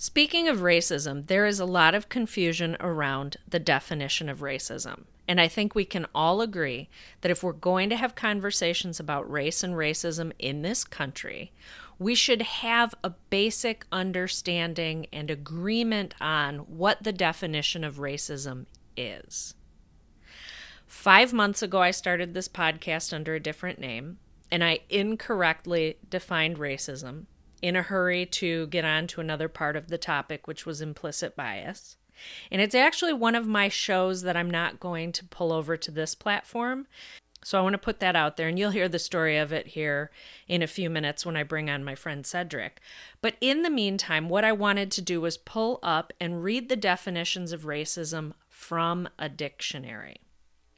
Speaking of racism, there is a lot of confusion around the definition of racism. And I think we can all agree that if we're going to have conversations about race and racism in this country, we should have a basic understanding and agreement on what the definition of racism is. Five months ago, I started this podcast under a different name, and I incorrectly defined racism in a hurry to get on to another part of the topic, which was implicit bias. And it's actually one of my shows that I'm not going to pull over to this platform. So I want to put that out there, and you'll hear the story of it here in a few minutes when I bring on my friend Cedric. But in the meantime, what I wanted to do was pull up and read the definitions of racism from a dictionary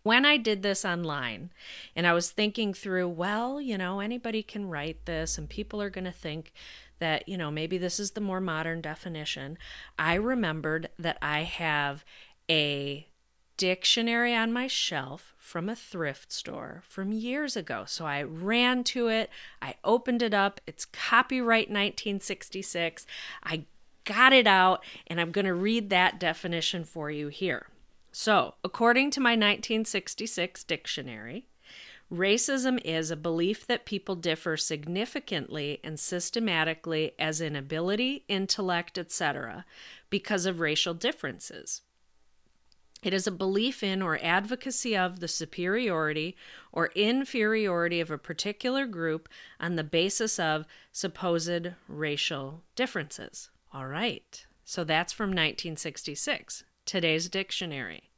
when I did this online and I was thinking through, well, you know, anybody can write this and people are going to think that, you know, maybe this is the more modern definition, I remembered that I have a dictionary on my shelf from a thrift store from years ago. So I ran to it, I opened it up. It's copyright 1966. I got it out, and I'm going to read that definition for you here. So, according to my 1966 dictionary, racism is a belief that people differ significantly and systematically as in ability, intellect, etc., because of racial differences. It is a belief in or advocacy of the superiority or inferiority of a particular group on the basis of supposed racial differences. All right. So that's from 1966 today's dictionary.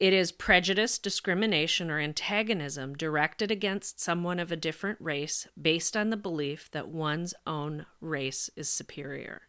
It is prejudice, discrimination, or antagonism directed against someone of a different race based on the belief that one's own race is superior.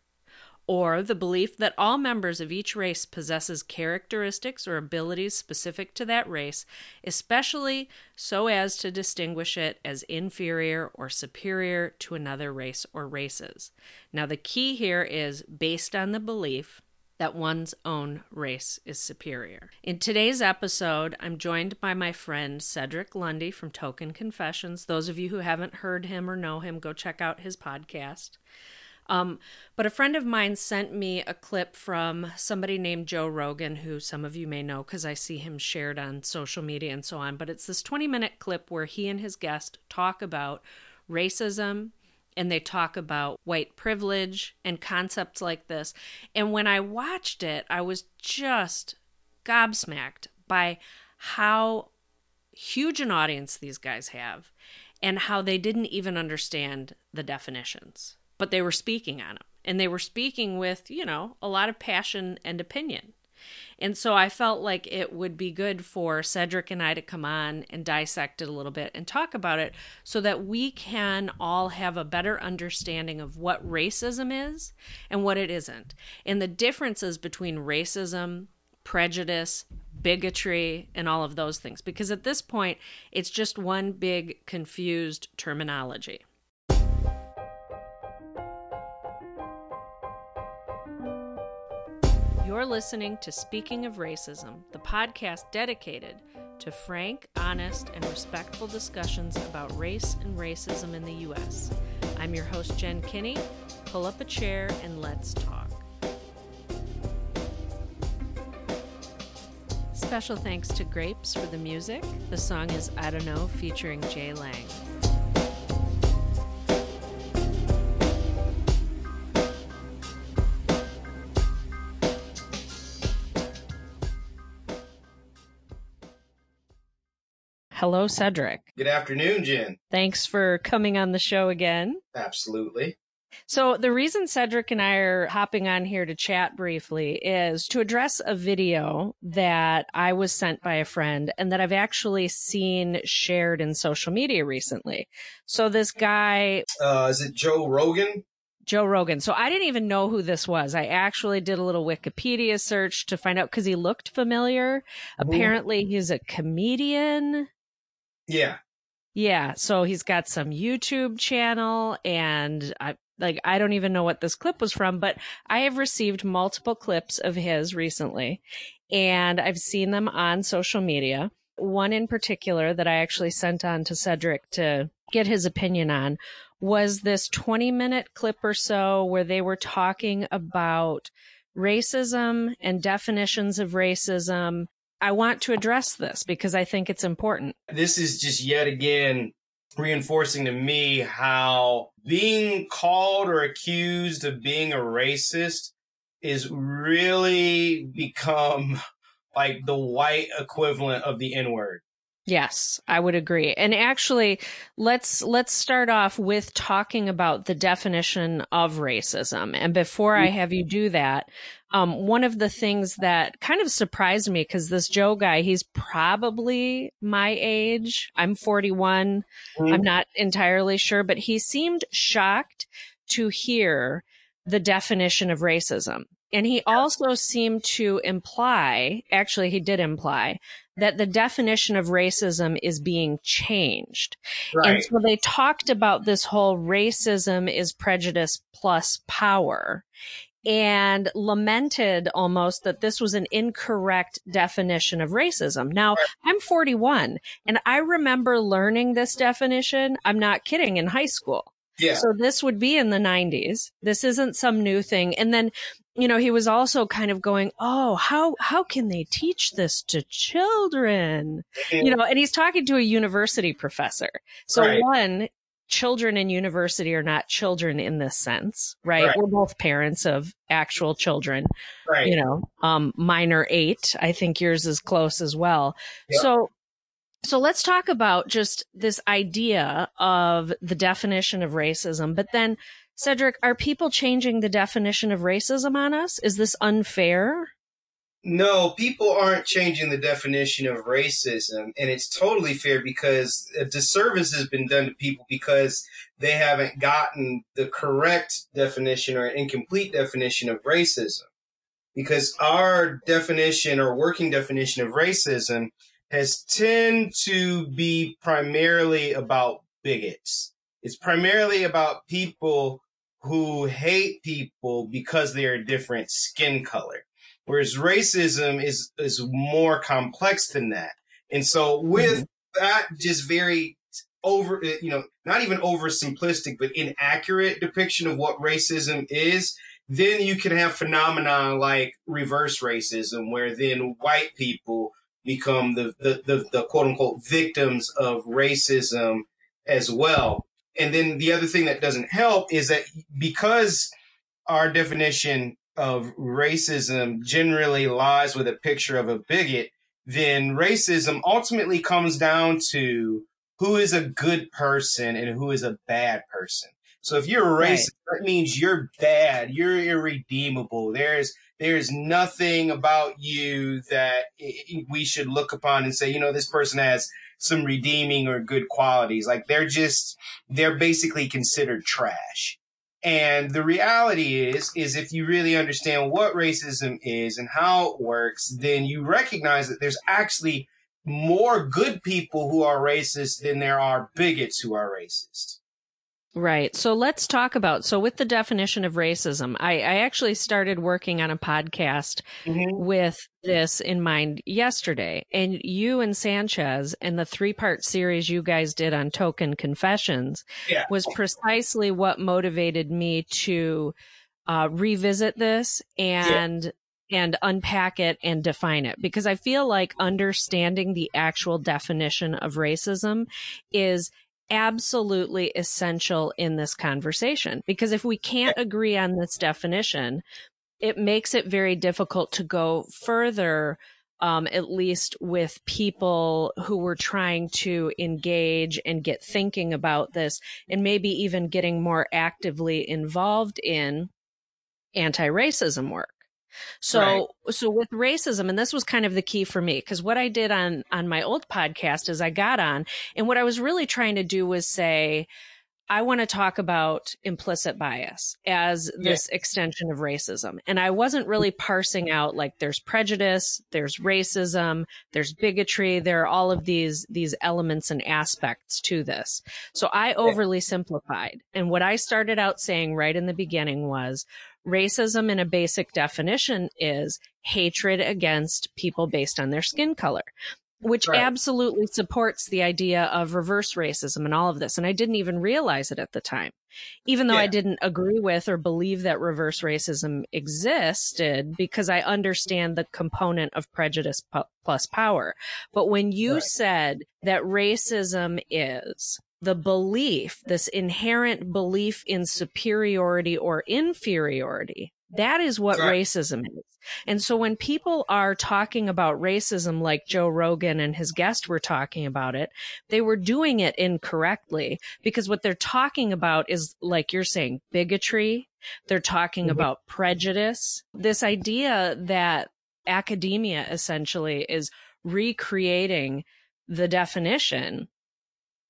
Or the belief that all members of each race possesses characteristics or abilities specific to that race, especially so as to distinguish it as inferior or superior to another race or races. Now, the key here is based on the belief that one's own race is superior. In today's episode, I'm joined by my friend Cedric Lundy from Token Confessions. Those of you who haven't heard him or know him, go check out his podcast. Um, but a friend of mine sent me a clip from somebody named Joe Rogan, who some of you may know because I see him shared on social media and so on. But it's this 20 minute clip where he and his guest talk about racism and they talk about white privilege and concepts like this. And when I watched it, I was just gobsmacked by how huge an audience these guys have and how they didn't even understand the definitions, but they were speaking on them. And they were speaking with, you know, a lot of passion and opinion. And so I felt like it would be good for Cedric and I to come on and dissect it a little bit and talk about it so that we can all have a better understanding of what racism is and what it isn't, and the differences between racism, prejudice, bigotry, and all of those things. Because at this point, it's just one big confused terminology. You're listening to Speaking of Racism, the podcast dedicated to frank, honest, and respectful discussions about race and racism in the U.S. I'm your host, Jen Kinney. Pull up a chair and let's talk. Special thanks to Grapes for the music. The song is I Don't Know featuring Jay Lang. Hello, Cedric. Good afternoon, Jen. Thanks for coming on the show again. Absolutely. So, the reason Cedric and I are hopping on here to chat briefly is to address a video that I was sent by a friend and that I've actually seen shared in social media recently. So, this guy. Uh, is it Joe Rogan? Joe Rogan. So I didn't even know who this was. I actually did a little Wikipedia search to find out because he looked familiar. Apparently, he's a comedian. Yeah. Yeah. So he's got some YouTube channel and I like I don't even know what this clip was from, but I have received multiple clips of his recently and I've seen them on social media. One in particular that I actually sent on to Cedric to get his opinion on was this 20 minute clip or so where they were talking about racism and definitions of racism. I want to address this because I think it's important. This is just yet again reinforcing to me how being called or accused of being a racist is really become like the white equivalent of the N word. Yes, I would agree. And actually, let's let's start off with talking about the definition of racism. And before I have you do that, um, one of the things that kind of surprised me because this Joe guy, he's probably my age. I'm 41. Mm-hmm. I'm not entirely sure, but he seemed shocked to hear the definition of racism. And he also seemed to imply, actually, he did imply that the definition of racism is being changed. Right. And so they talked about this whole racism is prejudice plus power and lamented almost that this was an incorrect definition of racism. Now, I'm 41 and I remember learning this definition. I'm not kidding in high school. Yeah. So this would be in the 90s. This isn't some new thing. And then you know, he was also kind of going, "Oh, how how can they teach this to children?" Mm-hmm. You know, and he's talking to a university professor. So right. one, children in university are not children in this sense, right? right? We're both parents of actual children. Right. You know, um minor 8. I think yours is close as well. Yep. So so let's talk about just this idea of the definition of racism, but then Cedric, are people changing the definition of racism on us? Is this unfair? No, people aren't changing the definition of racism, and it's totally fair because a disservice has been done to people because they haven't gotten the correct definition or incomplete definition of racism. Because our definition or working definition of racism has tend to be primarily about bigots. It's primarily about people who hate people because they are a different skin color. Whereas racism is, is more complex than that. And so with mm-hmm. that just very over, you know, not even oversimplistic, but inaccurate depiction of what racism is, then you can have phenomena like reverse racism, where then white people become the, the, the, the quote unquote victims of racism as well. And then the other thing that doesn't help is that because our definition of racism generally lies with a picture of a bigot, then racism ultimately comes down to who is a good person and who is a bad person. So if you're a racist, right. that means you're bad, you're irredeemable. There's there's nothing about you that we should look upon and say, you know, this person has some redeeming or good qualities. Like they're just, they're basically considered trash. And the reality is, is if you really understand what racism is and how it works, then you recognize that there's actually more good people who are racist than there are bigots who are racist. Right. So let's talk about so with the definition of racism, I, I actually started working on a podcast mm-hmm. with this in mind yesterday. And you and Sanchez and the three part series you guys did on token confessions yeah. was precisely what motivated me to uh, revisit this and yeah and unpack it and define it because I feel like understanding the actual definition of racism is absolutely essential in this conversation because if we can't agree on this definition, it makes it very difficult to go further. Um, at least with people who were trying to engage and get thinking about this and maybe even getting more actively involved in anti-racism work. So, right. so with racism, and this was kind of the key for me, because what I did on, on my old podcast is I got on and what I was really trying to do was say, I want to talk about implicit bias as this yeah. extension of racism. And I wasn't really parsing out like there's prejudice, there's racism, there's bigotry, there are all of these, these elements and aspects to this. So I overly yeah. simplified. And what I started out saying right in the beginning was racism in a basic definition is hatred against people based on their skin color. which Right. absolutely supports the idea of reverse racism and all of this. And I didn't even realize it at the time, even though I didn't agree with or believe that reverse racism existed because I understand the component of prejudice plus power. But when you Right. said that racism is the belief, this inherent belief in superiority or inferiority, that is what Right. racism is. And so when people are talking about racism, like Joe Rogan and his guest were talking about it, they were doing it incorrectly because what they're talking about is, like you're saying, bigotry. They're talking Mhm. about prejudice. This idea that academia essentially is recreating the definition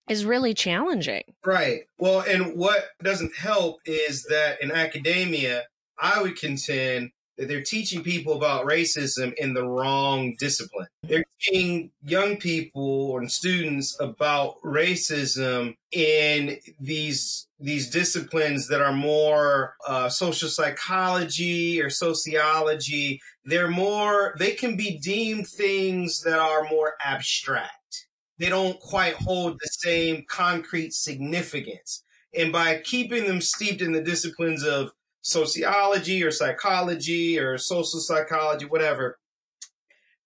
is really challenging. Right. Well, and what doesn't help is that in academia, I would contend that they're teaching people about racism in the wrong discipline. They're teaching young people and students about racism in these these disciplines that are more uh, social psychology or sociology. They're more they can be deemed things that are more abstract they don't quite hold the same concrete significance. And by keeping them steeped in the disciplines of sociology or psychology or social psychology, whatever,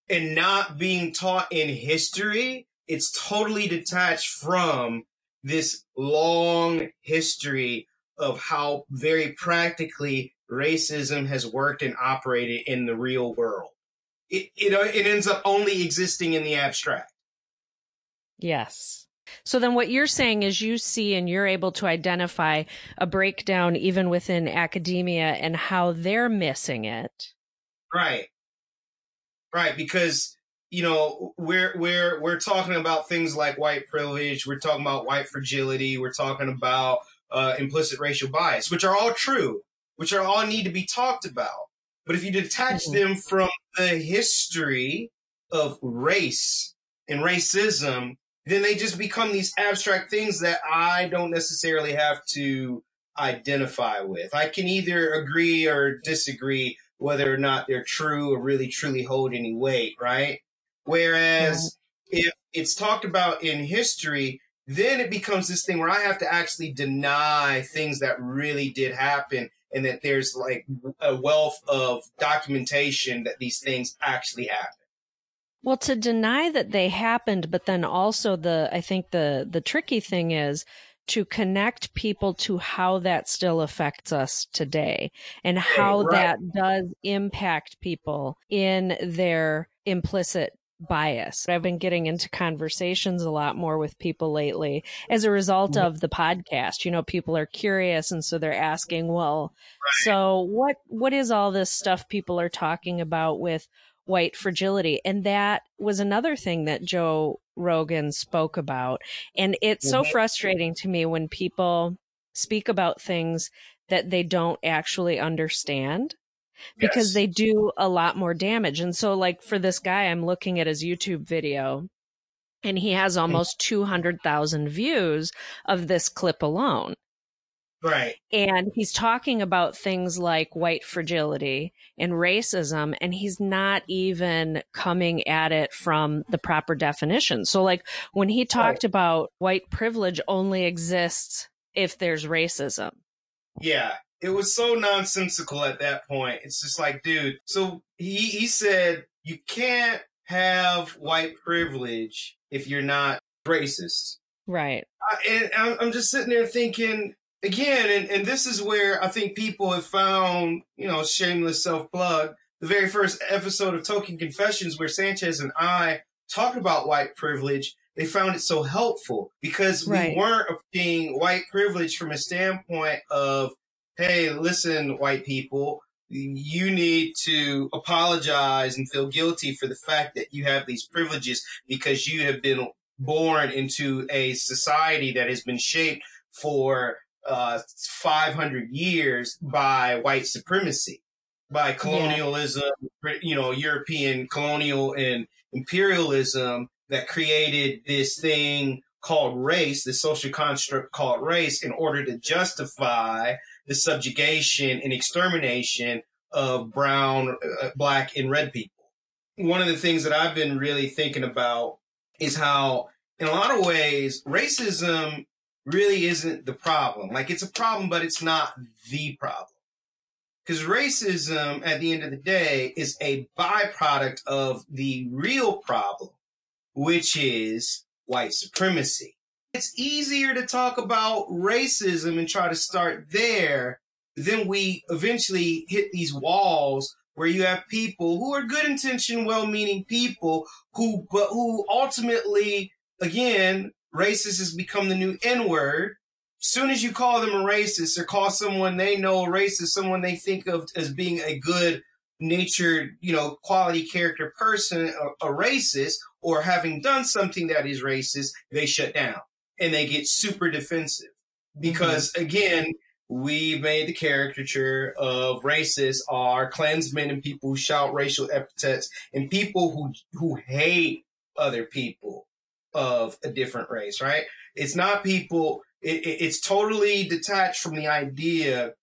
and not being taught in history, it's totally detached from this long history of how very practically racism has worked and operated in the real world. It, it, uh, it ends up only existing in the abstract. Yes. So then what you're saying is you see and you're able to identify a breakdown even within academia and how they're missing it. Right. Right, because you know, we're we're we're talking about things like white privilege, we're talking about white fragility, we're talking about uh, implicit racial bias, which are all true, which are all need to be talked about. But if you detach Mhm. them from the history of race and racism, then they just become these abstract things that I don't necessarily have to identify with. I can either agree or disagree whether or not they're true or really truly hold any weight, right? Whereas if it's talked about in history, then it becomes this thing where I have to actually deny things that really did happen and that there's like a wealth of documentation that these things actually happened. Well, to deny that they happened, but then also the, I think the, the tricky thing is to connect people to how that still affects us today and how right. that does impact people in their implicit bias. I've been getting into conversations a lot more with people lately as a result Mhm. of the podcast. You know, people are curious and so they're asking, well, so what what is all this stuff people are talking about with white fragility? And that was another thing that Joe Rogan spoke about. And it's so Mhm. frustrating to me when people speak about things that they don't actually understand because Yes. they do a lot more damage. And so like for this guy, I'm looking at his YouTube video and he has almost 200,000 views of this clip alone. Right. And he's talking about things like white fragility and racism, and he's not even coming at it from the proper definition. So, like, when he talked about white privilege only exists if there's racism. Yeah. It was so nonsensical at that point. It's just like, dude. So he, he said, you can't have white privilege if you're not racist. Right. I, and I'm, I'm just sitting there thinking again, and, and this is where I think people have found, you know, shameless self plug. The very first episode of Token Confessions, where Sanchez and I talked about white privilege, they found it so helpful because Right. we weren't being white privilege from a standpoint of, hey, listen, white people, you need to apologize and feel guilty for the fact that you have these privileges because you have been born into a society that has been shaped for uh, 500 years by white supremacy, by colonialism, you know, European colonial and imperialism that created this thing called race, this social construct called race, in order to justify the subjugation and extermination of brown, uh, black, and red people. one of the things that I've been really thinking about is how, in a lot of ways, racism really isn't the problem. Like it's a problem, but it's not the problem. Because racism, at the end of the day, is a byproduct of the real problem, which is white supremacy. It's easier to talk about racism and try to start there. Then we eventually hit these walls where you have people who are good intentioned, well meaning people who, but who ultimately, again, racist has become the new N word. Soon as you call them a racist or call someone they know a racist, someone they think of as being a good natured, you know, quality character person, a, a racist, or having done something that is racist, they shut down and they get super defensive. Because mm-hmm. again, we made the caricature of racists are Klansmen and people who shout racial epithets and people who who hate other people of a different race, right? It's not people. It, it, it's totally detached from the idea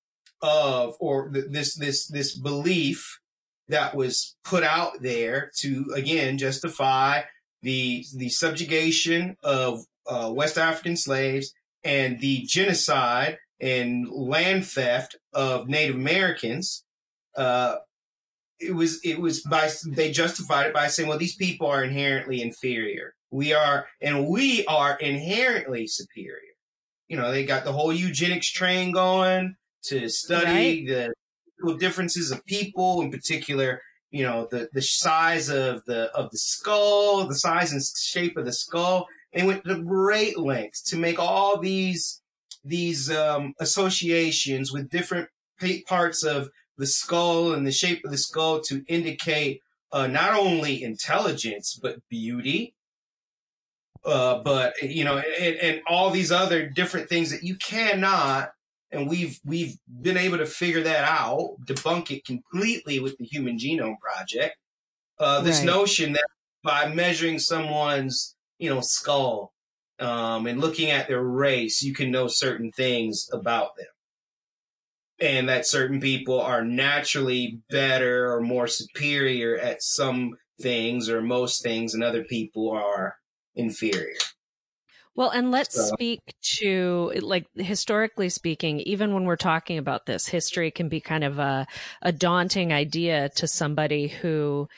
of or th- this this this belief that was put out there to again justify the the subjugation of uh, West African slaves and the genocide and land theft of Native Americans. Uh, it was it was by they justified it by saying, well, these people are inherently inferior. We are, and we are inherently superior. You know, they got the whole eugenics train going to study right. the differences of people, in particular, you know, the, the size of the, of the skull, the size and shape of the skull. They went to great lengths to make all these, these, um, associations with different parts of the skull and the shape of the skull to indicate, uh, not only intelligence, but beauty, uh, but you know, and, and all these other different things that you cannot and we've we've been able to figure that out, debunk it completely with the Human Genome Project. Uh, this right. notion that by measuring someone's you know skull um, and looking at their race, you can know certain things about them, and that certain people are naturally better or more superior at some things or most things, and other people are inferior. Well, and let's so. speak to like historically speaking, even when we're talking about this, history can be kind of a, a daunting idea to somebody who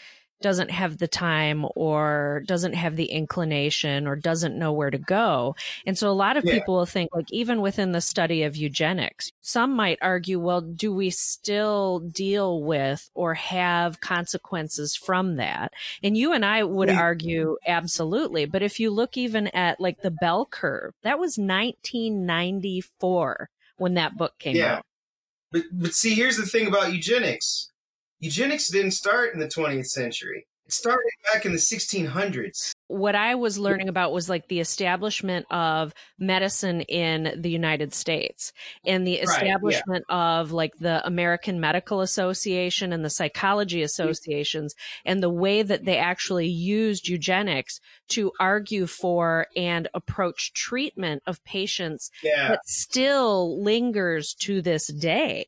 doesn't have the time or doesn't have the inclination or doesn't know where to go. And so a lot of yeah. people will think like even within the study of eugenics, some might argue, well, do we still deal with or have consequences from that? And you and I would yeah. argue absolutely. But if you look even at like the bell curve, that was 1994 when that book came yeah. out. But, but see, here's the thing about eugenics eugenics didn't start in the 20th century. It started back in the 1600s. What I was learning about was like the establishment of medicine in the United States and the establishment right, yeah. of like the American Medical Association and the Psychology Associations and the way that they actually used eugenics to argue for and approach treatment of patients yeah. that still lingers to this day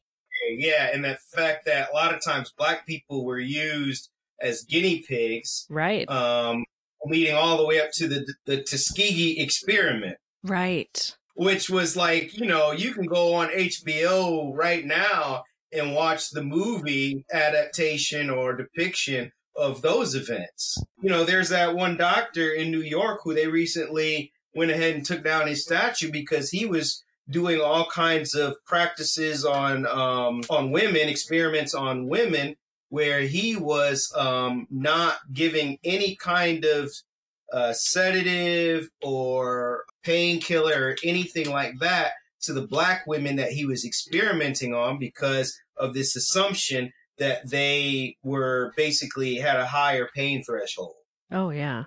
yeah, and the fact that a lot of times black people were used as guinea pigs, right? Um, leading all the way up to the the Tuskegee experiment, right? Which was like, you know, you can go on HBO right now and watch the movie adaptation or depiction of those events. You know, there's that one doctor in New York who they recently went ahead and took down his statue because he was doing all kinds of practices on um, on women, experiments on women, where he was um, not giving any kind of uh, sedative or painkiller or anything like that to the black women that he was experimenting on because of this assumption that they were basically had a higher pain threshold. Oh yeah.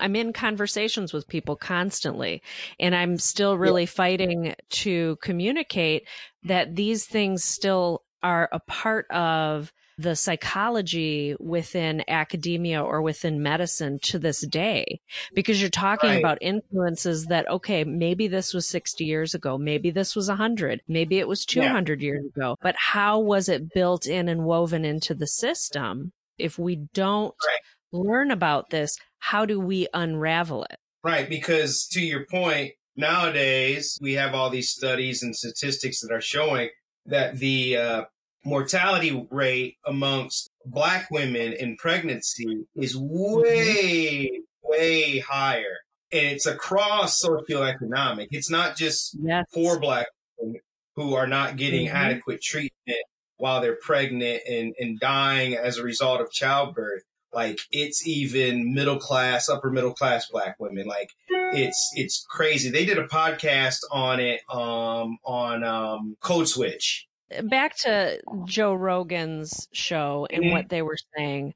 I'm in conversations with people constantly, and I'm still really yeah. fighting to communicate that these things still are a part of the psychology within academia or within medicine to this day because you're talking right. about influences that okay maybe this was 60 years ago maybe this was 100 maybe it was 200 yeah. years ago but how was it built in and woven into the system if we don't right learn about this, how do we unravel it? Right, because to your point, nowadays we have all these studies and statistics that are showing that the uh, mortality rate amongst black women in pregnancy is way, mm-hmm. way higher. And it's across socioeconomic. It's not just yes. for black women who are not getting mm-hmm. adequate treatment while they're pregnant and, and dying as a result of childbirth. Like it's even middle class, upper middle class black women. Like it's it's crazy. They did a podcast on it um on um Code Switch. Back to Joe Rogan's show and mm-hmm. what they were saying.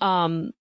Um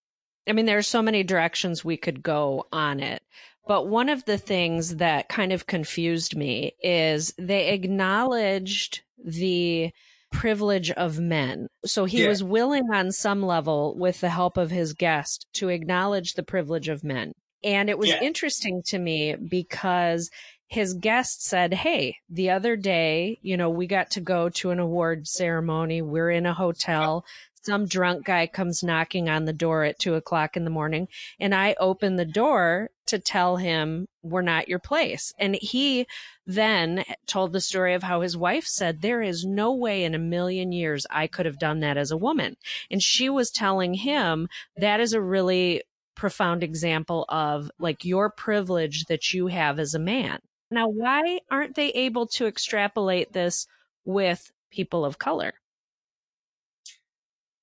I mean there's so many directions we could go on it. But one of the things that kind of confused me is they acknowledged the privilege of men. So he yeah. was willing on some level, with the help of his guest, to acknowledge the privilege of men. And it was yeah. interesting to me because his guest said, Hey, the other day, you know, we got to go to an award ceremony. We're in a hotel some drunk guy comes knocking on the door at two o'clock in the morning and I open the door to tell him we're not your place. And he then told the story of how his wife said, there is no way in a million years I could have done that as a woman. And she was telling him that is a really profound example of like your privilege that you have as a man. Now, why aren't they able to extrapolate this with people of color?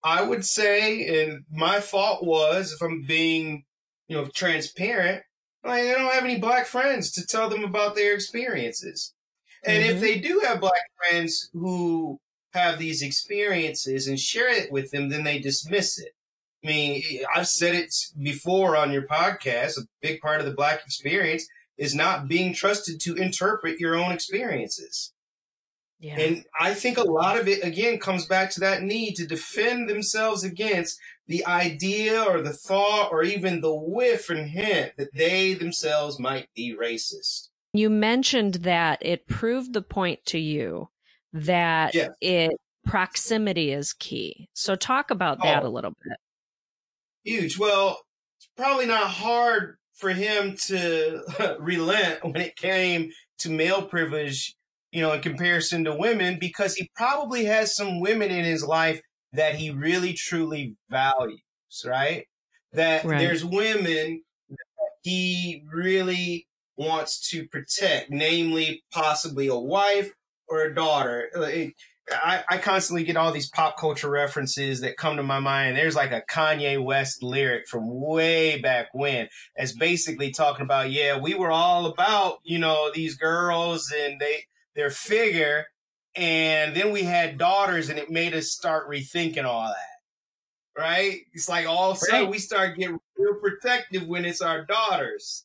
I would say, and my fault was, if I'm being, you know, transparent, like I don't have any black friends to tell them about their experiences. And mm-hmm. if they do have black friends who have these experiences and share it with them, then they dismiss it. I mean, I've said it before on your podcast. A big part of the black experience is not being trusted to interpret your own experiences. Yeah. And I think a lot of it, again, comes back to that need to defend themselves against the idea or the thought or even the whiff and hint that they themselves might be racist. You mentioned that it proved the point to you that yes. it proximity is key. So talk about that oh, a little bit. Huge. Well, it's probably not hard for him to relent when it came to male privilege you know, in comparison to women, because he probably has some women in his life that he really truly values, right? That right. there's women that he really wants to protect, namely possibly a wife or a daughter. I, I, constantly get all these pop culture references that come to my mind. There's like a Kanye West lyric from way back when that's basically talking about, yeah, we were all about, you know, these girls and they, their figure. And then we had daughters and it made us start rethinking all that. Right? It's like all of a sudden we start getting real protective when it's our daughters.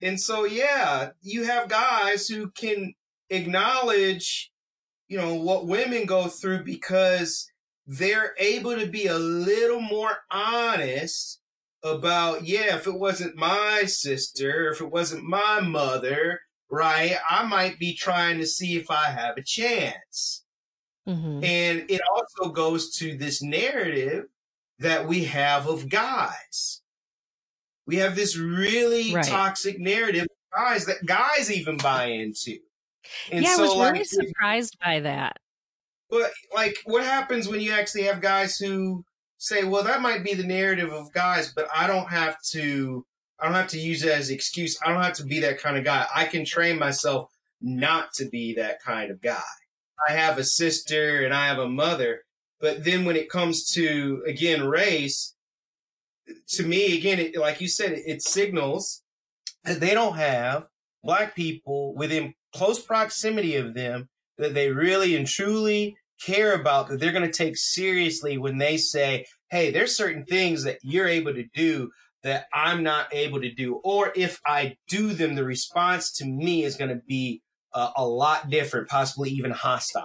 And so, yeah, you have guys who can acknowledge, you know, what women go through because they're able to be a little more honest about, yeah, if it wasn't my sister, if it wasn't my mother, right? I might be trying to see if I have a chance. Mm-hmm. And it also goes to this narrative that we have of guys. We have this really right. toxic narrative of guys that guys even buy into. And yeah, so, I was really like, surprised by that. But like, what happens when you actually have guys who say, "Well, that might be the narrative of guys, but I don't have to I don't have to use it as excuse. I don't have to be that kind of guy. I can train myself not to be that kind of guy. I have a sister and I have a mother, but then when it comes to again race, to me again, it, like you said, it, it signals that they don't have black people within close proximity of them that they really and truly care about that they're going to take seriously when they say, Hey, there's certain things that you're able to do that I'm not able to do. Or if I do them, the response to me is going to be uh, a lot different, possibly even hostile.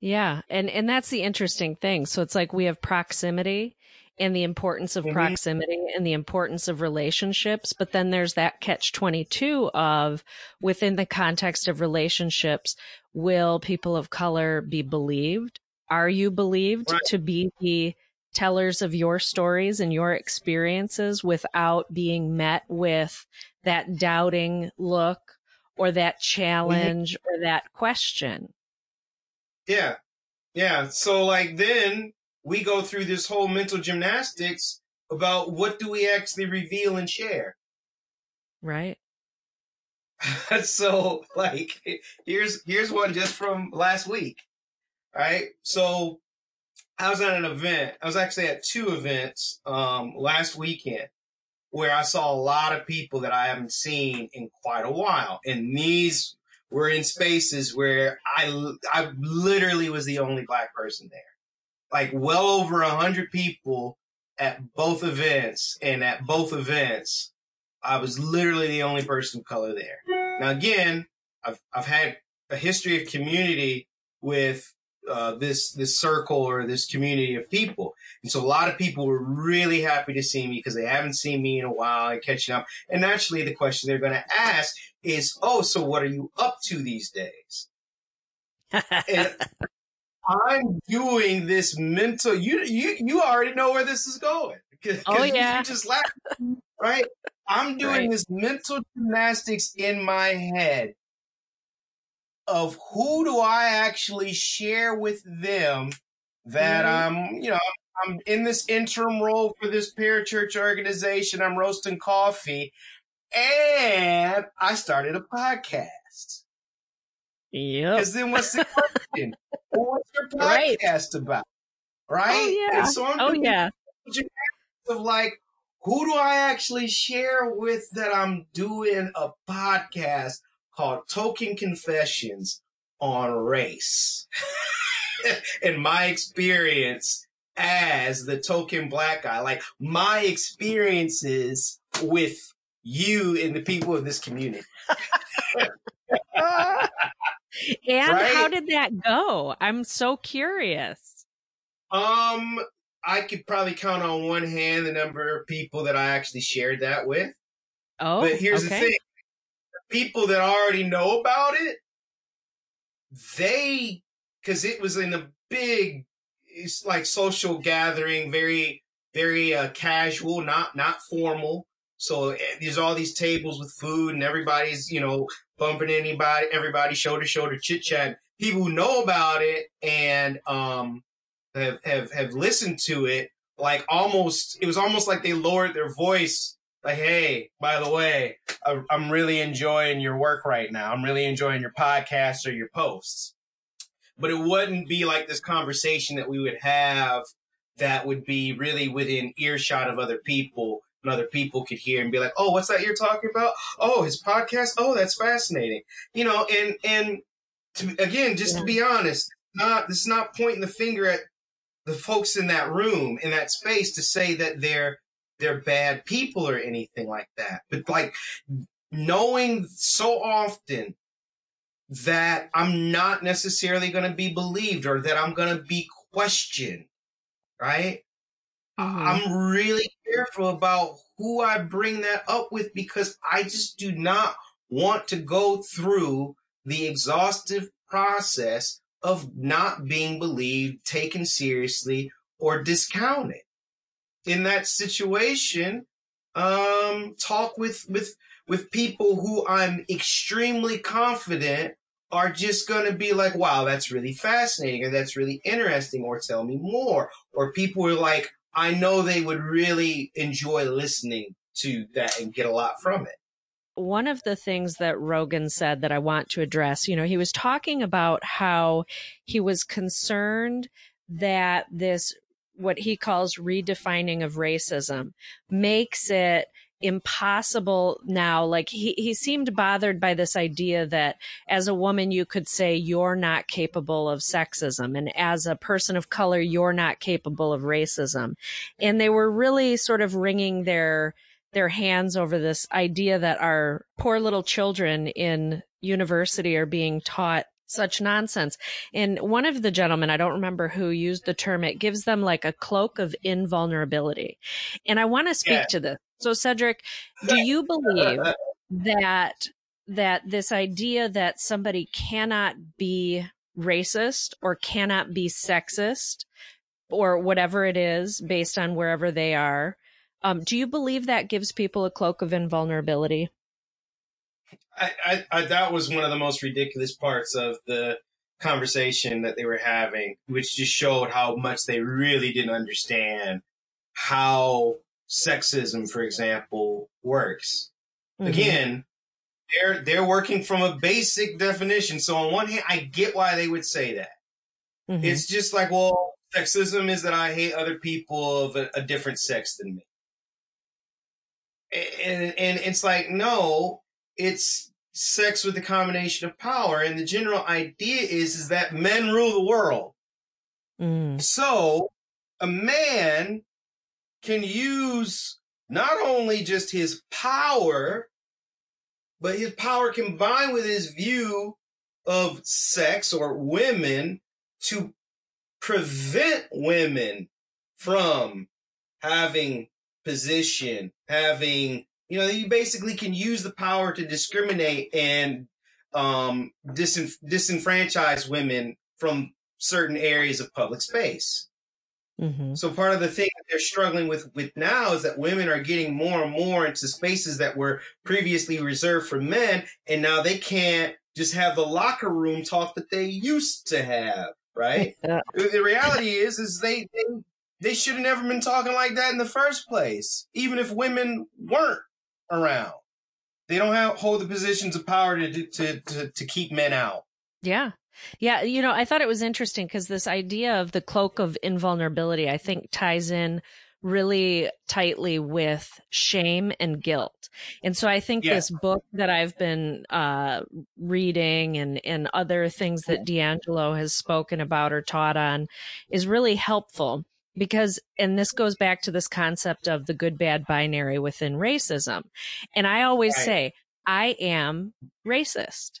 Yeah, and and that's the interesting thing. So it's like we have proximity and the importance of mm-hmm. proximity and the importance of relationships, but then there's that catch 22 of within the context of relationships, will people of color be believed Are you believed right. to be the tellers of your stories and your experiences without being met with that doubting look or that challenge or that question? Yeah. Yeah. So like then we go through this whole mental gymnastics about what do we actually reveal and share. Right. so like here's here's one just from last week. Right? So I was at an event. I was actually at two events um last weekend where I saw a lot of people that I haven't seen in quite a while. And these were in spaces where I I literally was the only black person there. Like well over a hundred people at both events and at both events I was literally the only person of color there. Now, again, I've I've had a history of community with uh, this this circle or this community of people, and so a lot of people were really happy to see me because they haven't seen me in a while and catching up. And naturally, the question they're going to ask is, "Oh, so what are you up to these days?" and I'm doing this mental. You you you already know where this is going. oh yeah, you just laugh, right? I'm doing right. this mental gymnastics in my head of who do I actually share with them that mm-hmm. I'm, you know, I'm in this interim role for this parachurch organization. I'm roasting coffee and I started a podcast. Yeah. Because then what's the question? what's your podcast right. about? Right? Oh, yeah. So I'm oh, yeah. Of like, who do I actually share with that I'm doing a podcast called Token Confessions on Race? In my experience as the token black guy, like my experiences with you and the people of this community. and right? how did that go? I'm so curious. Um, I could probably count on one hand the number of people that I actually shared that with. Oh, but here's okay. the thing: people that already know about it, they because it was in a big, it's like social gathering, very very uh, casual, not not formal. So eh, there's all these tables with food, and everybody's you know bumping anybody, everybody shoulder shoulder chit chat. People who know about it and um have, have, have listened to it, like almost, it was almost like they lowered their voice. Like, hey, by the way, I'm really enjoying your work right now. I'm really enjoying your podcast or your posts. But it wouldn't be like this conversation that we would have that would be really within earshot of other people and other people could hear and be like, "Oh, what's that you're talking about? Oh, his podcast. Oh, that's fascinating." You know, and and to, again, just yeah. to be honest, not this is not pointing the finger at the folks in that room in that space to say that they're they're bad people or anything like that but like knowing so often that i'm not necessarily going to be believed or that i'm going to be questioned right mm-hmm. i'm really careful about who i bring that up with because i just do not want to go through the exhaustive process of not being believed, taken seriously, or discounted. In that situation, um, talk with, with, with people who I'm extremely confident are just going to be like, wow, that's really fascinating or that's really interesting or tell me more. Or people are like, I know they would really enjoy listening to that and get a lot from it one of the things that Rogan said that I want to address, you know, he was talking about how he was concerned that this, what he calls redefining of racism, makes it impossible now. Like he, he seemed bothered by this idea that as a woman, you could say you're not capable of sexism. And as a person of color, you're not capable of racism. And they were really sort of wringing their, their hands over this idea that our poor little children in university are being taught such nonsense. And one of the gentlemen, I don't remember who used the term, it gives them like a cloak of invulnerability. And I want to speak yeah. to this. So Cedric, do you believe that that this idea that somebody cannot be racist or cannot be sexist or whatever it is based on wherever they are. Um, do you believe that gives people a cloak of invulnerability? I, I, I, that was one of the most ridiculous parts of the conversation that they were having, which just showed how much they really didn't understand how sexism, for example, works. Mm-hmm. Again, they're they're working from a basic definition. So on one hand, I get why they would say that. Mm-hmm. It's just like, well, sexism is that I hate other people of a, a different sex than me. And, and it's like, no, it's sex with the combination of power. And the general idea is, is that men rule the world. Mm. So a man can use not only just his power, but his power combined with his view of sex or women to prevent women from having position, having, you know, you basically can use the power to discriminate and um, disenf- disenfranchise women from certain areas of public space. Mm-hmm. So part of the thing that they're struggling with with now is that women are getting more and more into spaces that were previously reserved for men, and now they can't just have the locker room talk that they used to have. Right? the reality is, is they, they they should have never been talking like that in the first place, even if women weren't around. They don't have hold the positions of power to to to, to keep men out. Yeah. Yeah, you know, I thought it was interesting because this idea of the cloak of invulnerability, I think, ties in really tightly with shame and guilt. And so I think yeah. this book that I've been uh, reading and, and other things that DiAngelo has spoken about or taught on is really helpful because, and this goes back to this concept of the good bad binary within racism. And I always right. say, I am racist.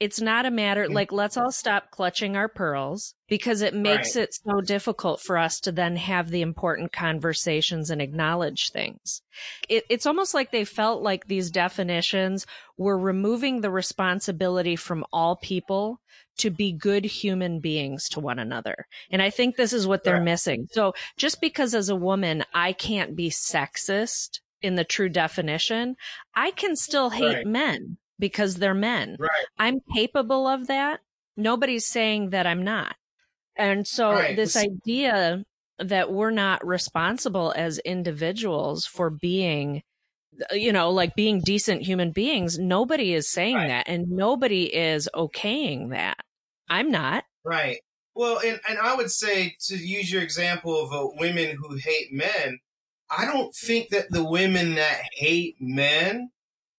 It's not a matter mm. like let's all stop clutching our pearls because it makes right. it so difficult for us to then have the important conversations and acknowledge things. It, it's almost like they felt like these definitions were removing the responsibility from all people to be good human beings to one another. And I think this is what they're right. missing. So just because as a woman, I can't be sexist in the true definition, I can still hate right. men because they're men. Right. I'm capable of that. Nobody's saying that I'm not. And so this idea that we're not responsible as individuals for being you know like being decent human beings nobody is saying right. that and nobody is okaying that i'm not right well and, and i would say to use your example of uh, women who hate men i don't think that the women that hate men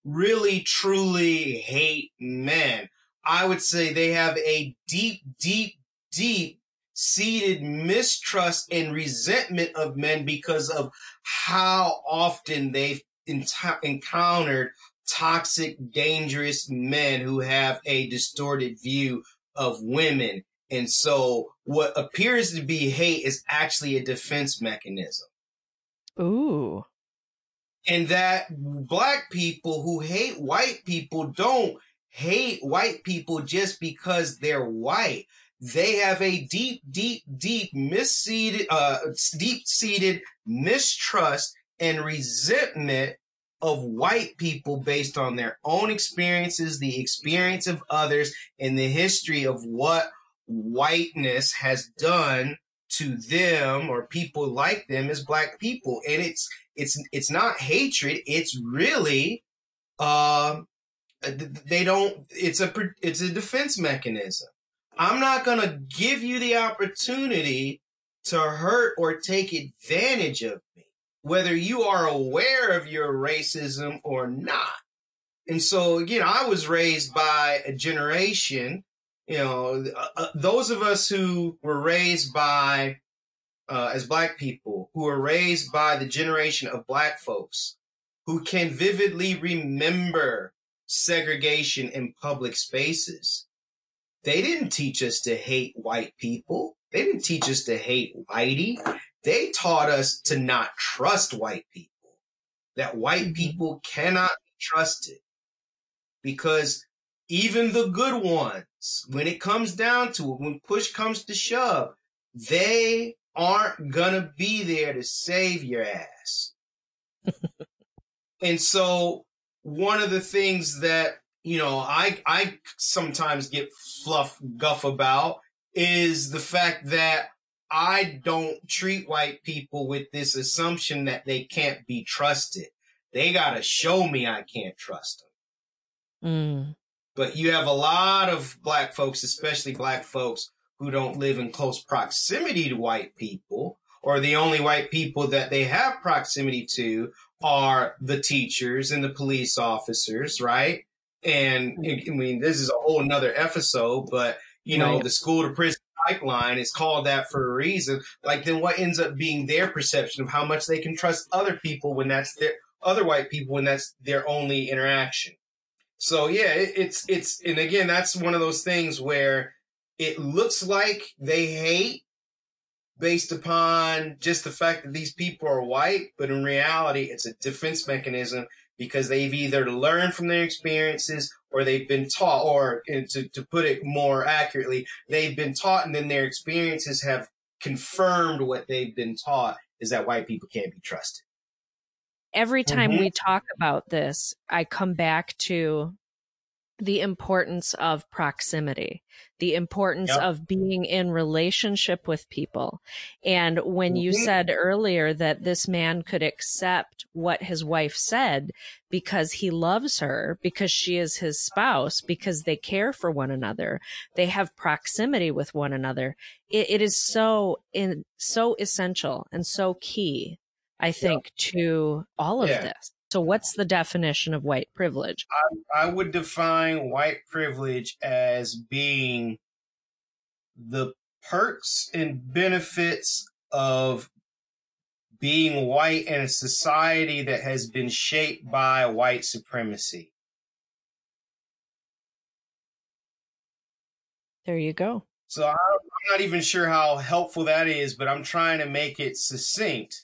really truly hate men. I would say they have a deep, deep, deep seated mistrust and resentment of men because of how often they've encountered toxic, dangerous men who have a distorted view of women. And so what appears to be hate is actually a defense mechanism. Ooh and that black people who hate white people don't hate white people just because they're white. They have a deep, deep, deep misseated, uh, deep seated mistrust and resentment of white people based on their own experiences, the experience of others, and the history of what whiteness has done to them or people like them as black people. And it's it's it's not hatred. It's really um they don't it's a it's a defense mechanism. I'm not to give you the opportunity to hurt or take advantage of whether you are aware of your racism or not. And so, again, I was raised by a generation, you know, uh, uh those of us who were raised by uh, as black people who were raised by the generation of black folks who can vividly remember segregation in public spaces. They didn't teach us to hate white people. They didn't teach us to hate whitey. They taught us to not trust white people, that white mm-hmm. people cannot be trusted because even the good ones when it comes down to it, when push comes to shove, they aren't gonna be there to save your ass. and so one of the things that, you know, I I sometimes get fluff guff about is the fact that I don't treat white people with this assumption that they can't be trusted. They got to show me I can't trust them. Mm. But you have a lot of black folks, especially black folks, who don't live in close proximity to white people, or the only white people that they have proximity to are the teachers and the police officers, right? And I mean, this is a whole nother episode, but you know, right. the school to prison pipeline is called that for a reason. Like, then what ends up being their perception of how much they can trust other people when that's their other white people when that's their only interaction. So yeah, it, it's it's and again, that's one of those things where it looks like they hate based upon just the fact that these people are white, but in reality, it's a defense mechanism because they've either learned from their experiences or they've been taught, or to, to put it more accurately, they've been taught and then their experiences have confirmed what they've been taught is that white people can't be trusted. Every time mm-hmm. we talk about this, I come back to the importance of proximity, the importance yep. of being in relationship with people. And when you mm-hmm. said earlier that this man could accept what his wife said because he loves her, because she is his spouse, because they care for one another, they have proximity with one another. it, it is so in, so essential and so key, I think, yep. to all of yeah. this. So, what's the definition of white privilege? I, I would define white privilege as being the perks and benefits of being white in a society that has been shaped by white supremacy. There you go. So I'm not even sure how helpful that is, but I'm trying to make it succinct.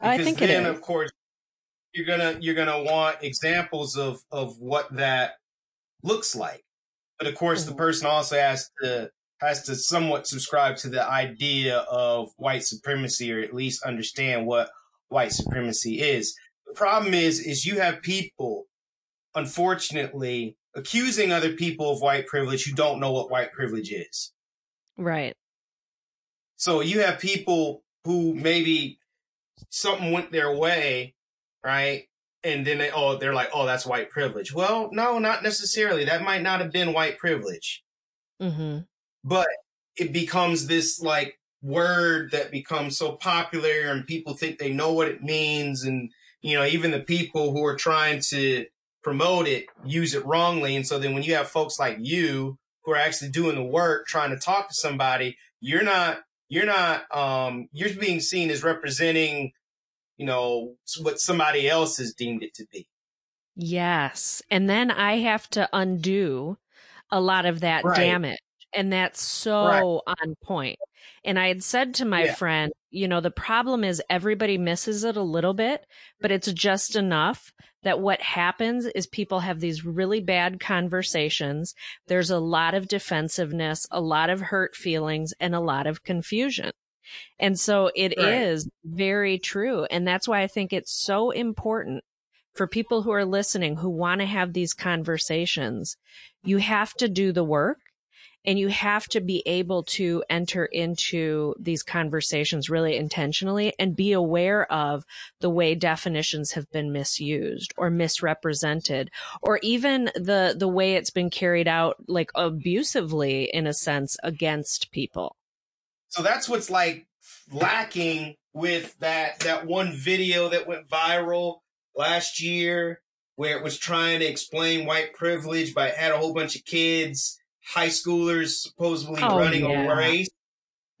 I think then, of course, you're gonna you're gonna want examples of of what that looks like. But of course, mm-hmm. the person also has to has to somewhat subscribe to the idea of white supremacy, or at least understand what white supremacy is. The problem is, is you have people, unfortunately, accusing other people of white privilege who don't know what white privilege is. Right. So you have people who maybe something went their way right? And then they oh they're like oh that's white privilege. Well, no, not necessarily. That might not have been white privilege, mm-hmm. but it becomes this like word that becomes so popular, and people think they know what it means, and you know even the people who are trying to promote it use it wrongly. And so then when you have folks like you who are actually doing the work, trying to talk to somebody, you're not you're not um you're being seen as representing you know, what somebody else has deemed it to be. Yes. And then I have to undo a lot of that right. damage. And that's so right. on point. And I had said to my yeah. friend, you know, the problem is everybody misses it a little bit, but it's just enough that what happens is people have these really bad conversations. There's a lot of defensiveness, a lot of hurt feelings, and a lot of confusion. And so it right. is very true. And that's why I think it's so important for people who are listening who want to have these conversations. You have to do the work and you have to be able to enter into these conversations really intentionally and be aware of the way definitions have been misused or misrepresented or even the the way it's been carried out like abusively in a sense against people so that's what's like lacking with that that one video that went viral last year where it was trying to explain white privilege but had a whole bunch of kids, high schoolers supposedly oh, running yeah. a race.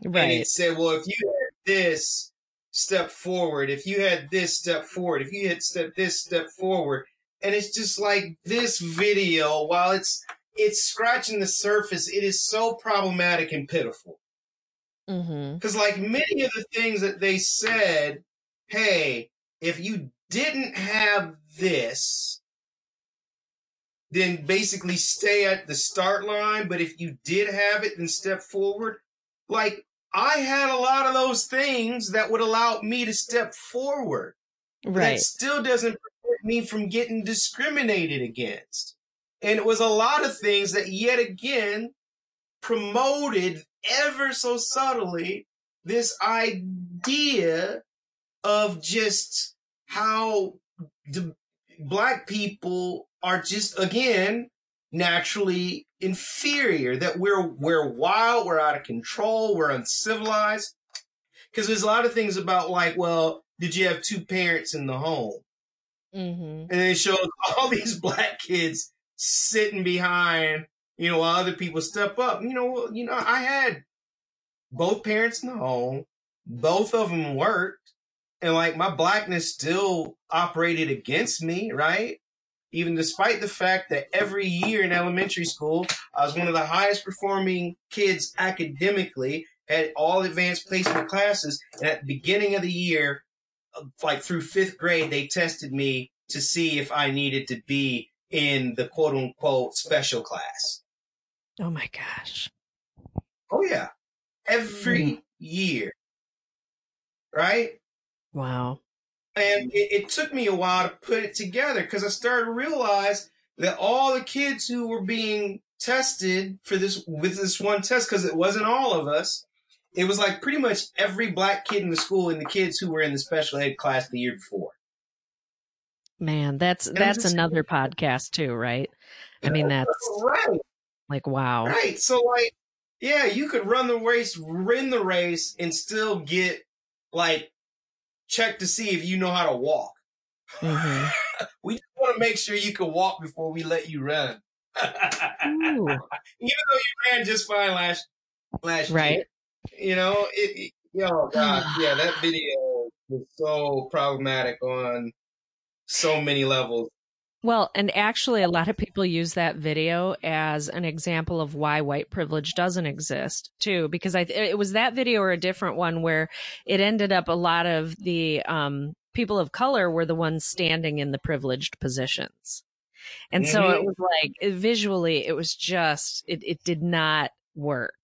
Right. And it said, well, if you had this step forward, if you had this step forward, if you had step this step forward, and it's just like this video, while it's it's scratching the surface, it is so problematic and pitiful. Because, mm-hmm. like many of the things that they said, hey, if you didn't have this, then basically stay at the start line. But if you did have it, then step forward. Like I had a lot of those things that would allow me to step forward. Right. That still doesn't prevent me from getting discriminated against. And it was a lot of things that yet again promoted ever so subtly this idea of just how the black people are just again naturally inferior that we're we're wild we're out of control we're uncivilized because there's a lot of things about like well did you have two parents in the home mm-hmm. and it shows all these black kids sitting behind you know while other people step up you know you know i had both parents in the home both of them worked and like my blackness still operated against me right even despite the fact that every year in elementary school, I was one of the highest performing kids academically, had all advanced placement classes. And at the beginning of the year, uh, like through fifth grade, they tested me to see if I needed to be in the quote unquote special class. Oh my gosh. Oh, yeah. Every mm. year. Right? Wow. And it, it, took me a while to put it together because I started to realize that all the kids who were being tested for this with this one test, because it wasn't all of us, it was like pretty much every black kid in the school and the kids who were in the special ed class the year before. Man, that's and that's another podcast too, right? I mean, that's right. Like wow, right? So like, yeah, you could run the race, win the race, and still get like check to see if you know how to walk. Mm-hmm. we just want to make sure you can walk before we let you run. Even though you ran just fine last last right. year, you know it. it oh god, yeah, that video was so problematic on so many levels. Well, and actually, a lot of people use that video as an example of why white privilege doesn't exist, too, because I it was that video or a different one where it ended up a lot of the um, people of color were the ones standing in the privileged positions, and mm-hmm. so it was like visually, it was just it it did not work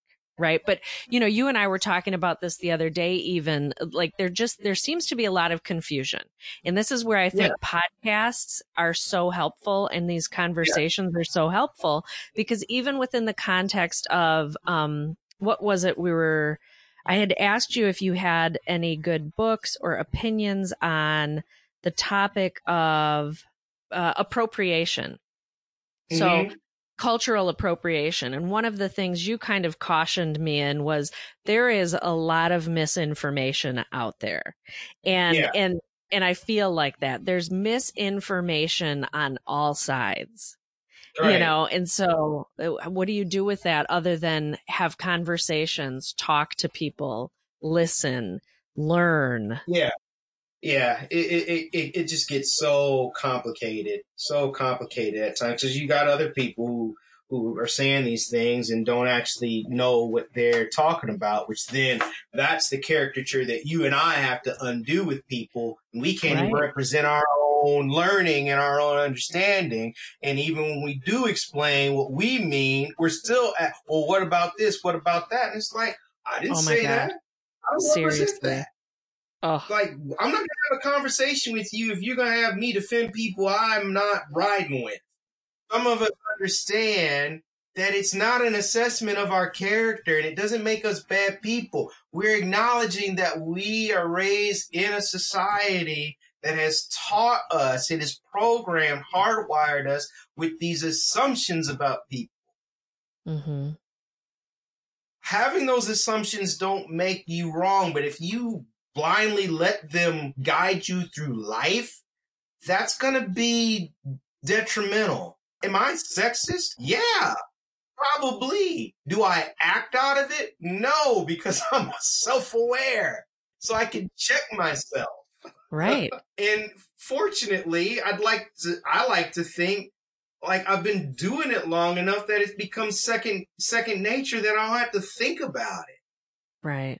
right but you know you and i were talking about this the other day even like there just there seems to be a lot of confusion and this is where i think yeah. podcasts are so helpful and these conversations yeah. are so helpful because even within the context of um what was it we were i had asked you if you had any good books or opinions on the topic of uh, appropriation so mm-hmm cultural appropriation. And one of the things you kind of cautioned me in was there is a lot of misinformation out there. And, yeah. and, and I feel like that there's misinformation on all sides. Right. You know, and so uh, what do you do with that other than have conversations, talk to people, listen, learn? Yeah. Yeah, it, it, it, it just gets so complicated, so complicated at times because you got other people who, who are saying these things and don't actually know what they're talking about, which then that's the caricature that you and I have to undo with people. We can't right. represent our own learning and our own understanding. And even when we do explain what we mean, we're still at, well, what about this? What about that? And it's like, I didn't oh say God. that. I don't Seriously. represent that. Oh. Like, I'm not going to have a conversation with you if you're going to have me defend people I'm not riding with. Some of us understand that it's not an assessment of our character and it doesn't make us bad people. We're acknowledging that we are raised in a society that has taught us, it has programmed, hardwired us with these assumptions about people. Mm-hmm. Having those assumptions don't make you wrong, but if you blindly let them guide you through life, that's going to be detrimental. Am I sexist? Yeah, probably. Do I act out of it? No, because I'm self aware. So I can check myself. Right. and fortunately, I'd like to, I like to think like I've been doing it long enough that it's become second, second nature that I don't have to think about it. Right.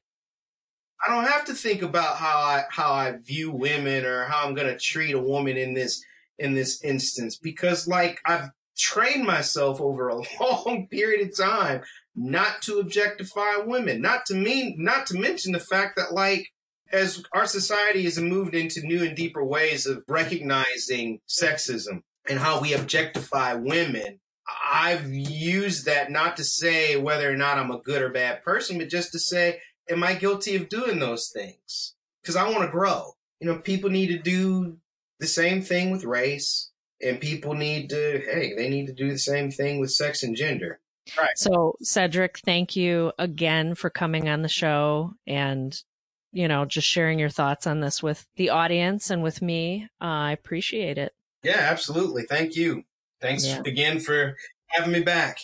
I don't have to think about how I how I view women or how I'm going to treat a woman in this in this instance because like I've trained myself over a long period of time not to objectify women. Not to mean, not to mention the fact that like, as our society has moved into new and deeper ways of recognizing sexism and how we objectify women, I've used that not to say whether or not I'm a good or bad person, but just to say, am I guilty of doing those things? Because I want to grow. You know, people need to do the same thing with race, and people need to, hey, they need to do the same thing with sex and gender. Right. So, Cedric, thank you again for coming on the show and, you know, just sharing your thoughts on this with the audience and with me. Uh, I appreciate it. Yeah, absolutely. Thank you. Thanks yeah. again for having me back.